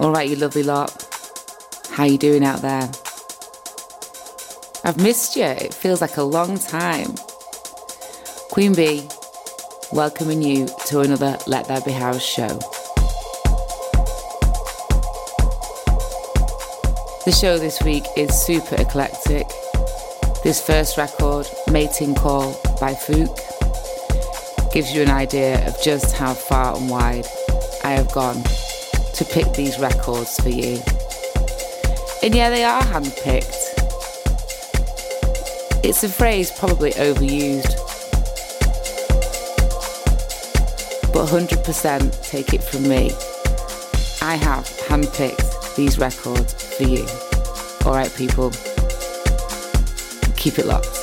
All right, you lovely lot. How you doing out there? I've missed you. It feels like a long time. Queen Bee, welcoming you to another Let There Be House show. The show this week is super eclectic. This first record, Mating Call by Fook, gives you an idea of just how far and wide I have gone to pick these records for you. And yeah, they are handpicked. It's a phrase probably overused, but 100% take it from me. I have handpicked these records for you. Alright, people, keep it locked.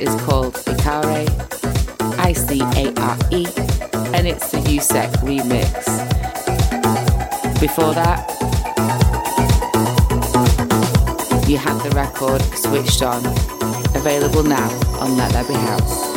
Is called Icare, I C A R E, and it's the USEC remix. Before that, you had the record switched on, available now on Let There Be House.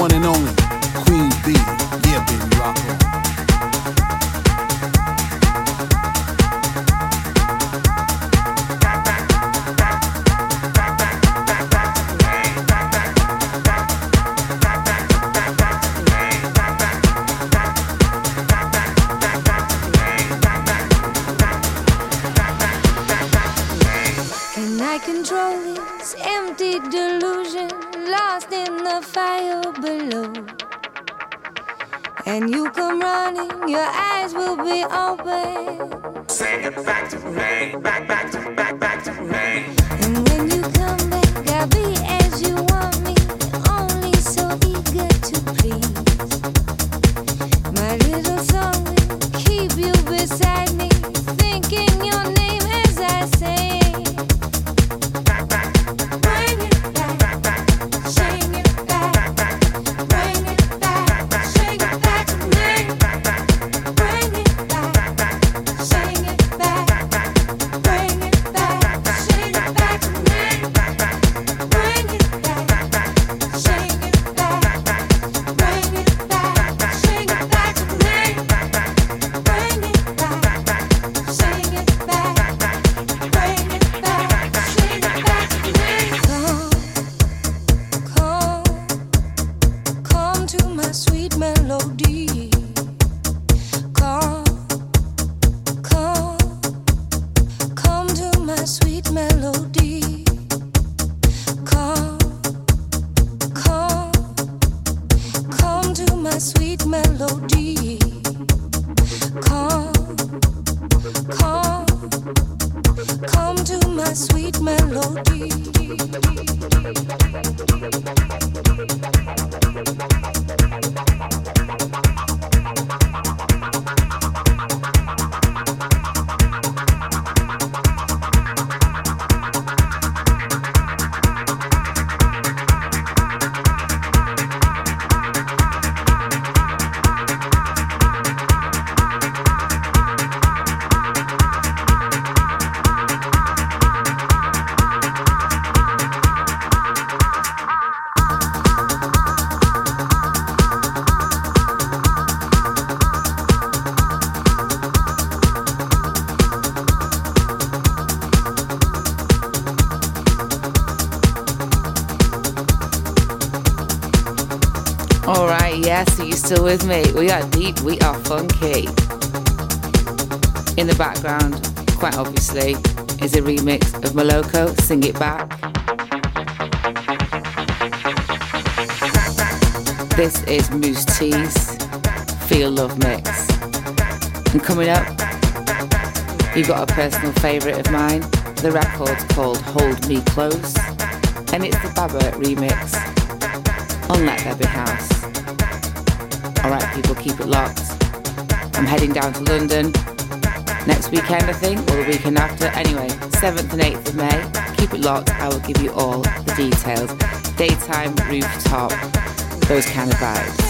one and only Queen B. Yeah, baby, rock. When you come running, your eyes will be open. Say it back to my sweet melody. Still with me? We are deep, we are funky. In the background, quite obviously, is a remix of Moloko, Sing It Back. This is Mousse T's Feel Love Mix. And coming up, you've got a personal favourite of mine. The record's called Hold Me Close, and it's the Baba remix on Let There Be House. Alright, people, keep it locked. I'm heading down to London next weekend, I think, or the weekend after. Anyway, 7th and 8th of May. Keep it locked. I will give you all the details. Daytime, rooftop, those kind of vibes.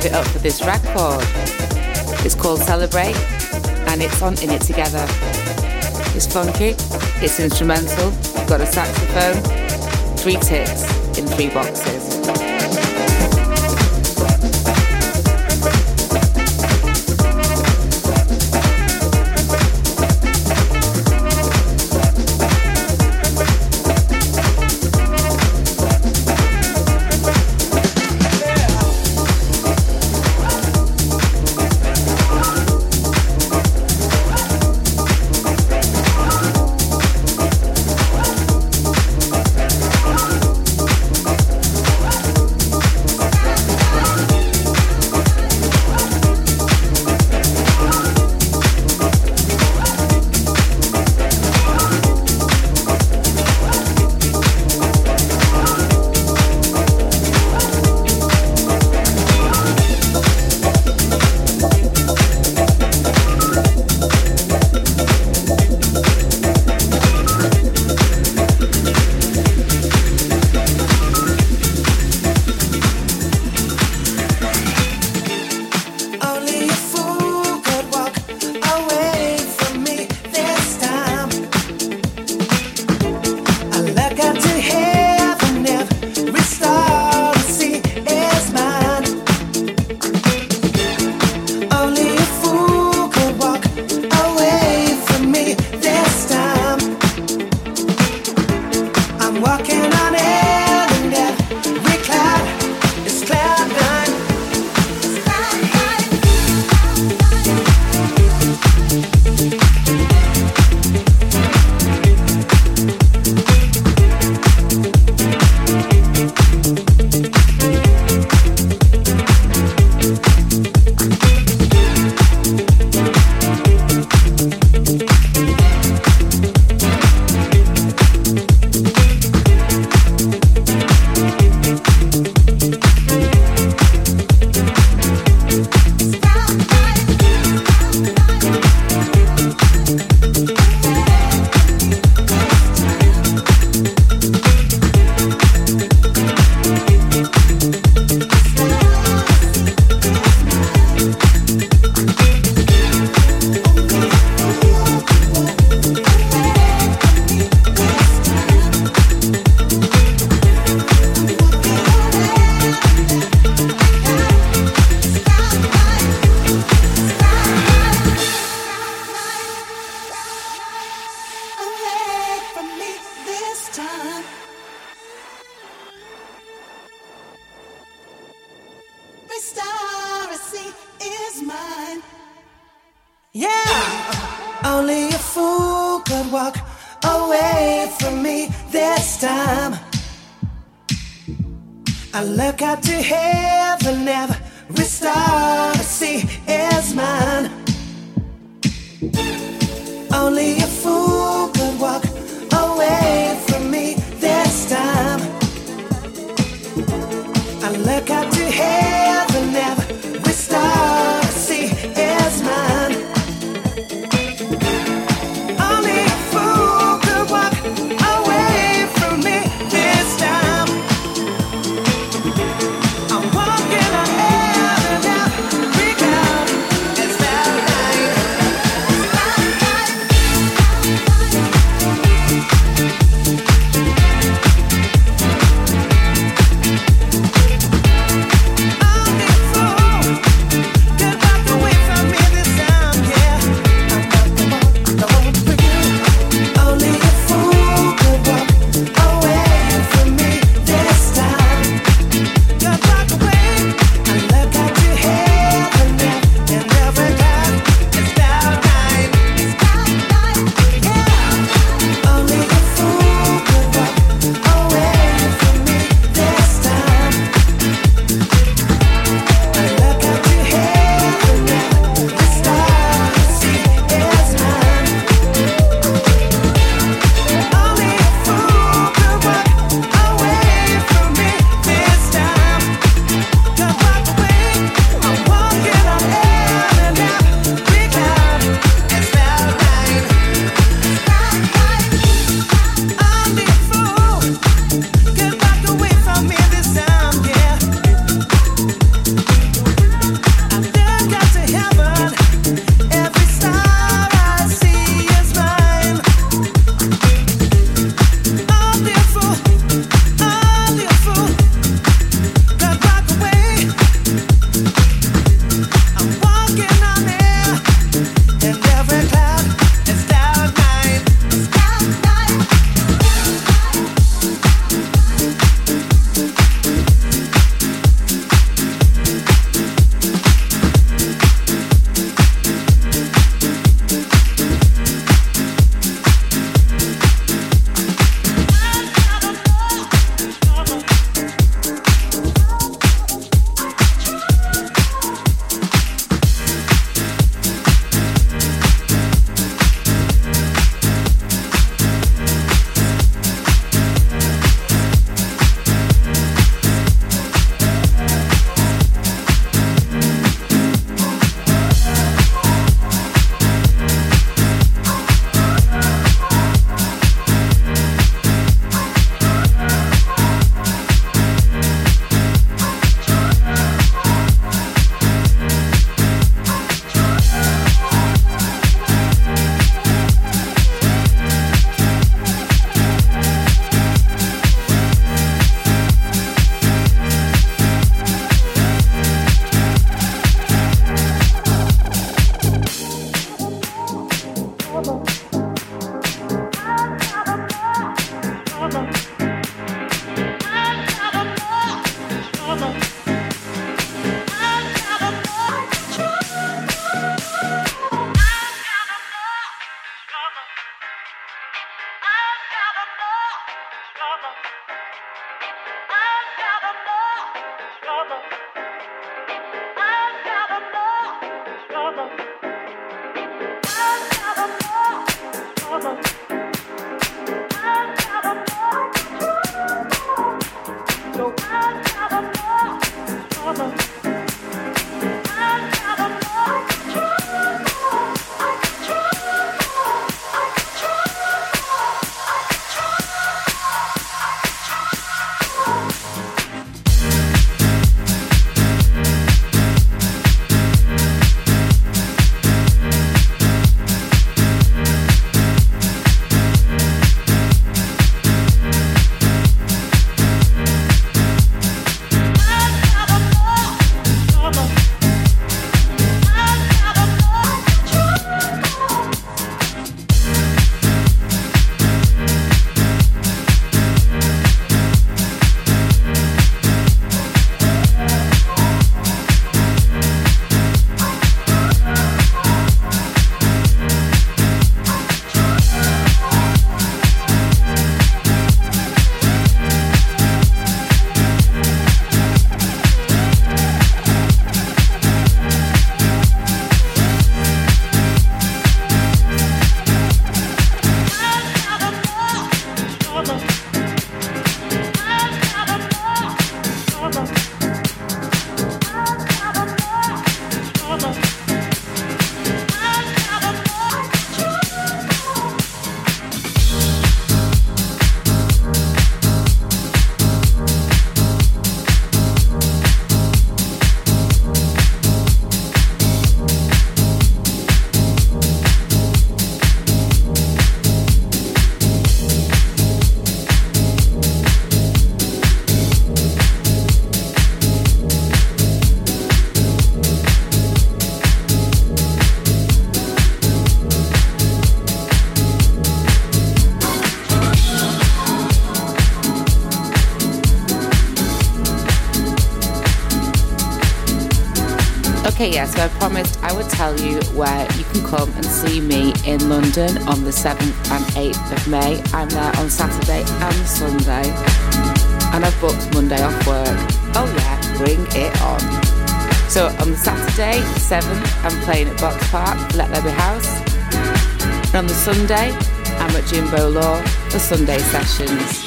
This record. It's called Celebrate and it's on In It Together. It's funky, it's instrumental, got a saxophone, three ticks in three boxes. Yeah, so I promised I would tell you where you can come and see me in London on the 7th and 8th of May. I'm there on Saturday and Sunday. And I've booked Monday off work. Oh, yeah, bring it on. So on the Saturday, 7th, I'm playing at Boxpark, Let There Be House. And on the Sunday, I'm at Jimbo Law for Sunday sessions.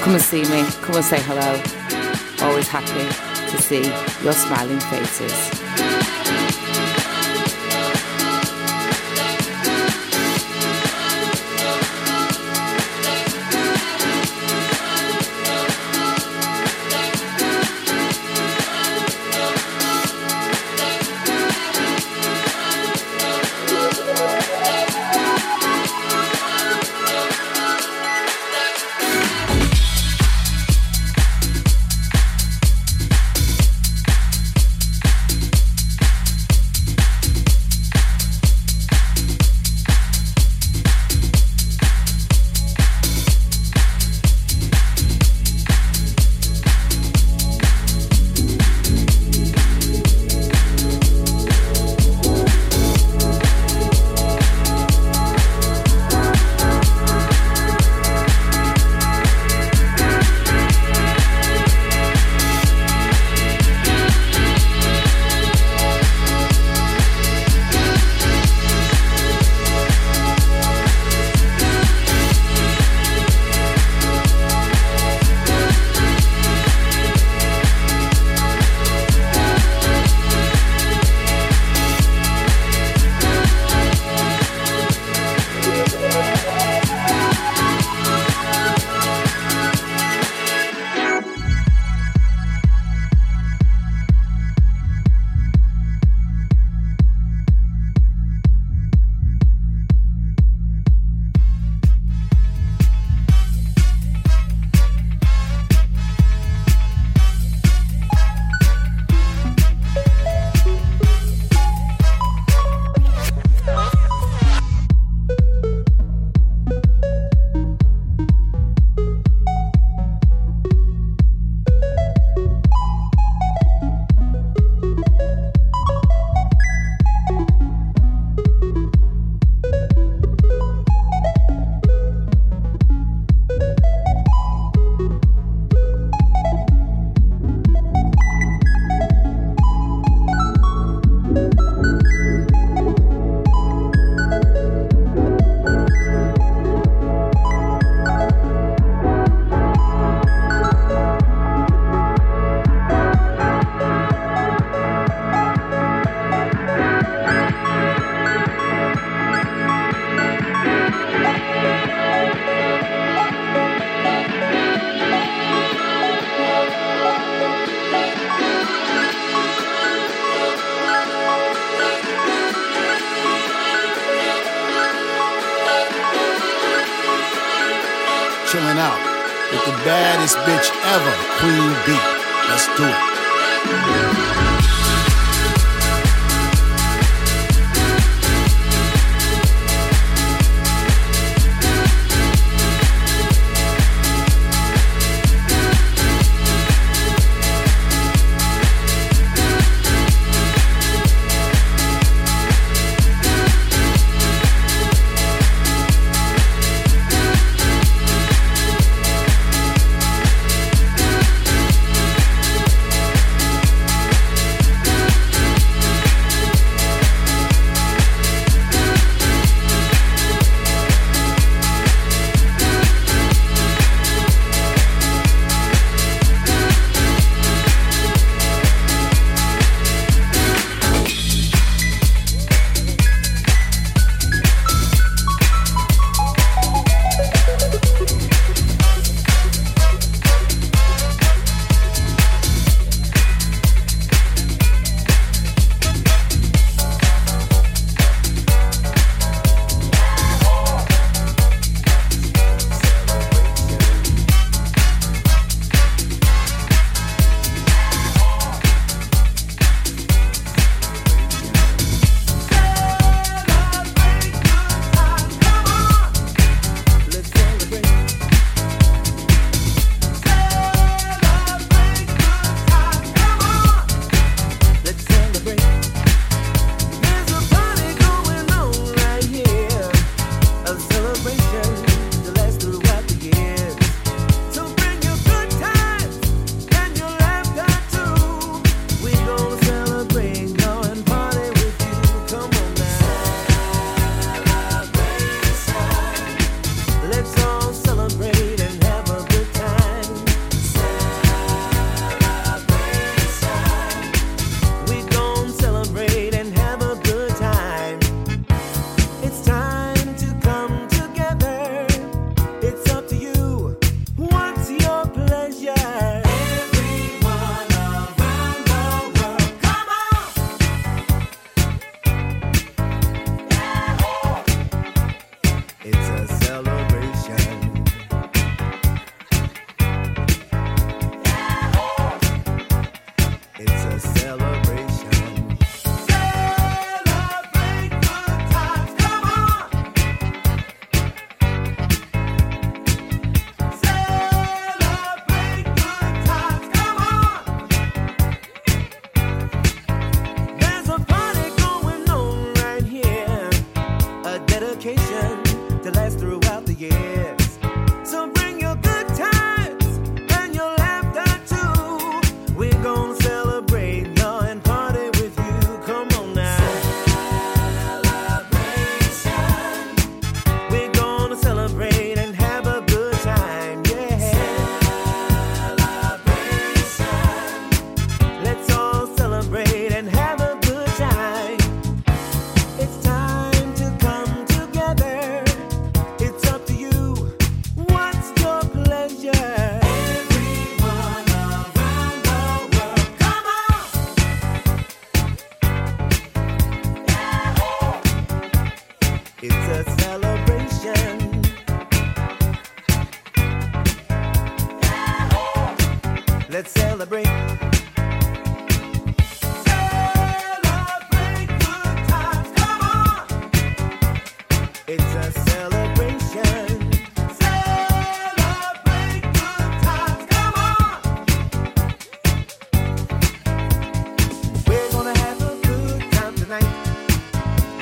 Come and see me, come and say hello. Always happy to see your smiling faces.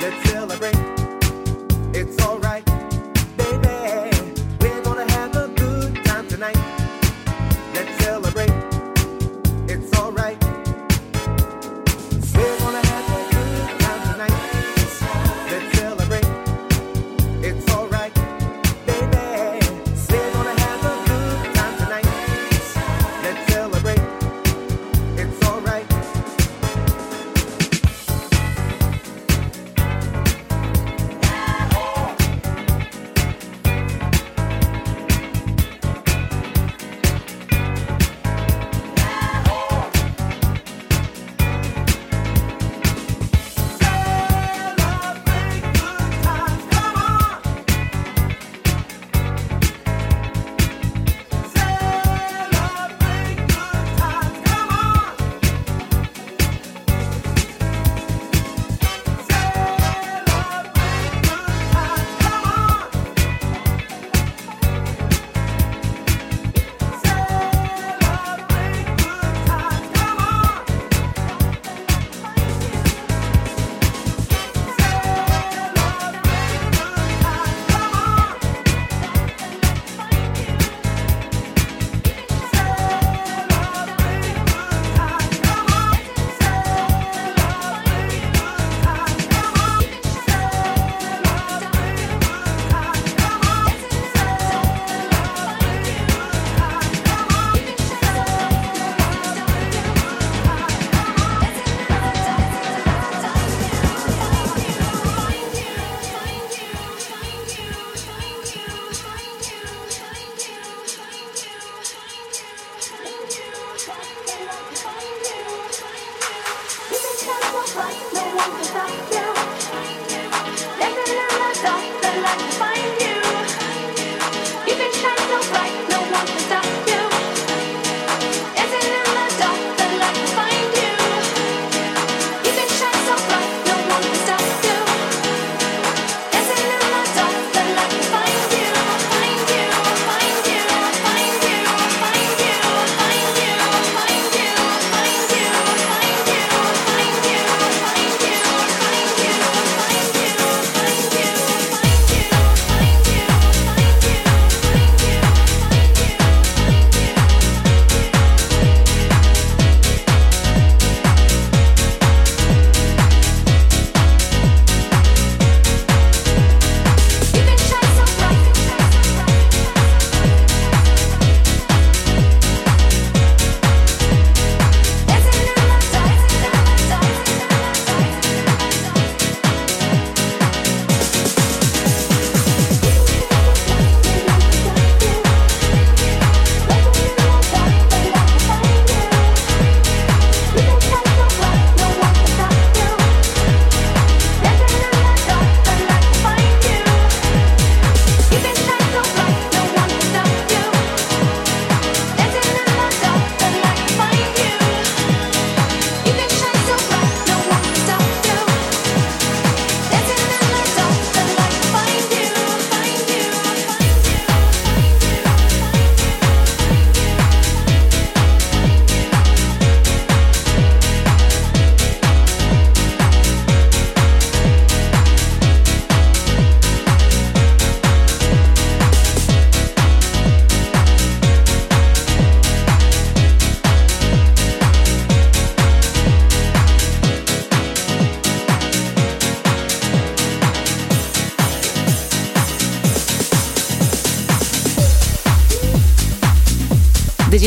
It's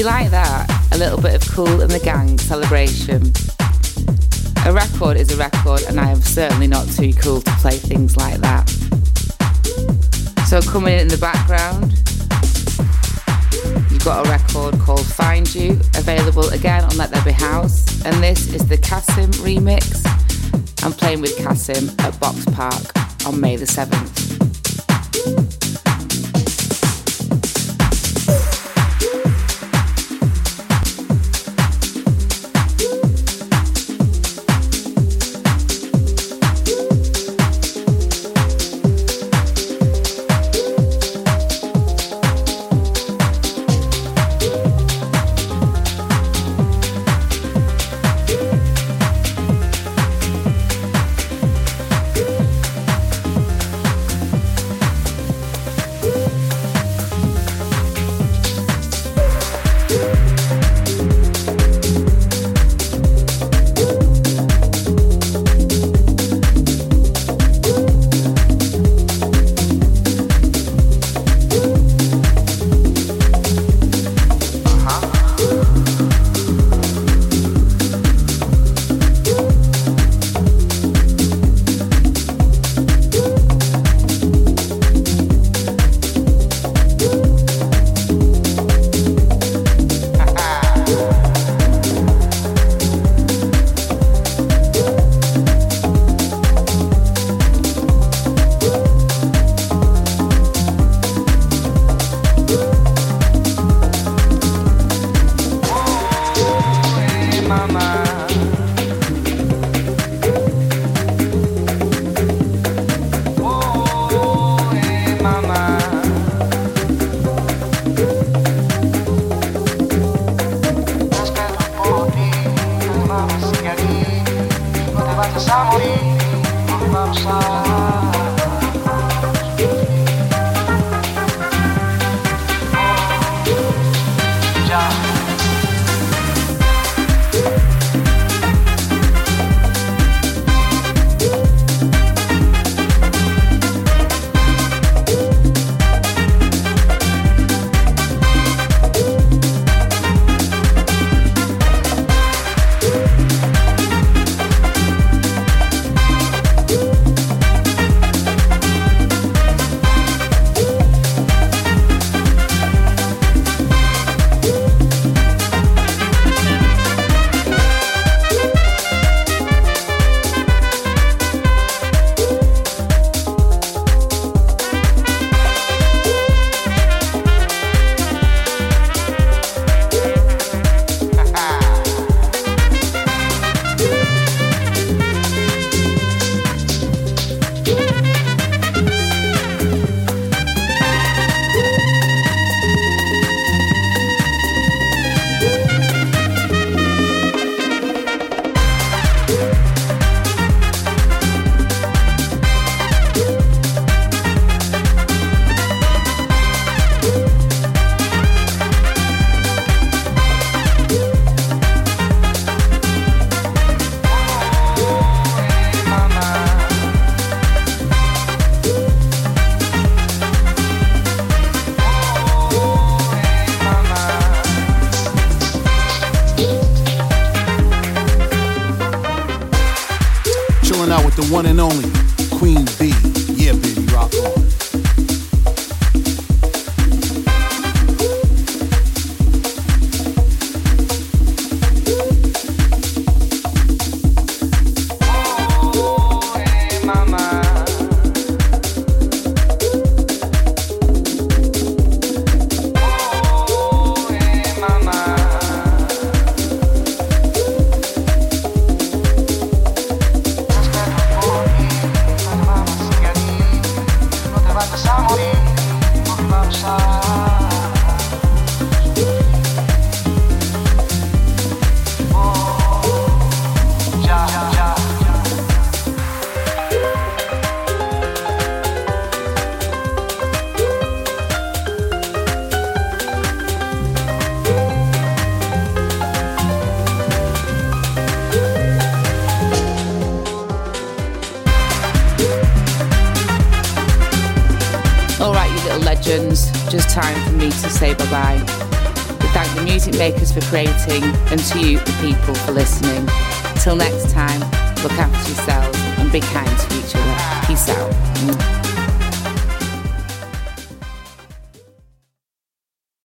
like that? A little bit of Kool and the Gang celebration. A record is a record, and I am certainly not too cool to play things like that. So, coming in the background, you've got a record called Find You, available again on Let There Be House, and this is the Kasim remix. I'm playing with Kasim at Boxpark on May the 7th.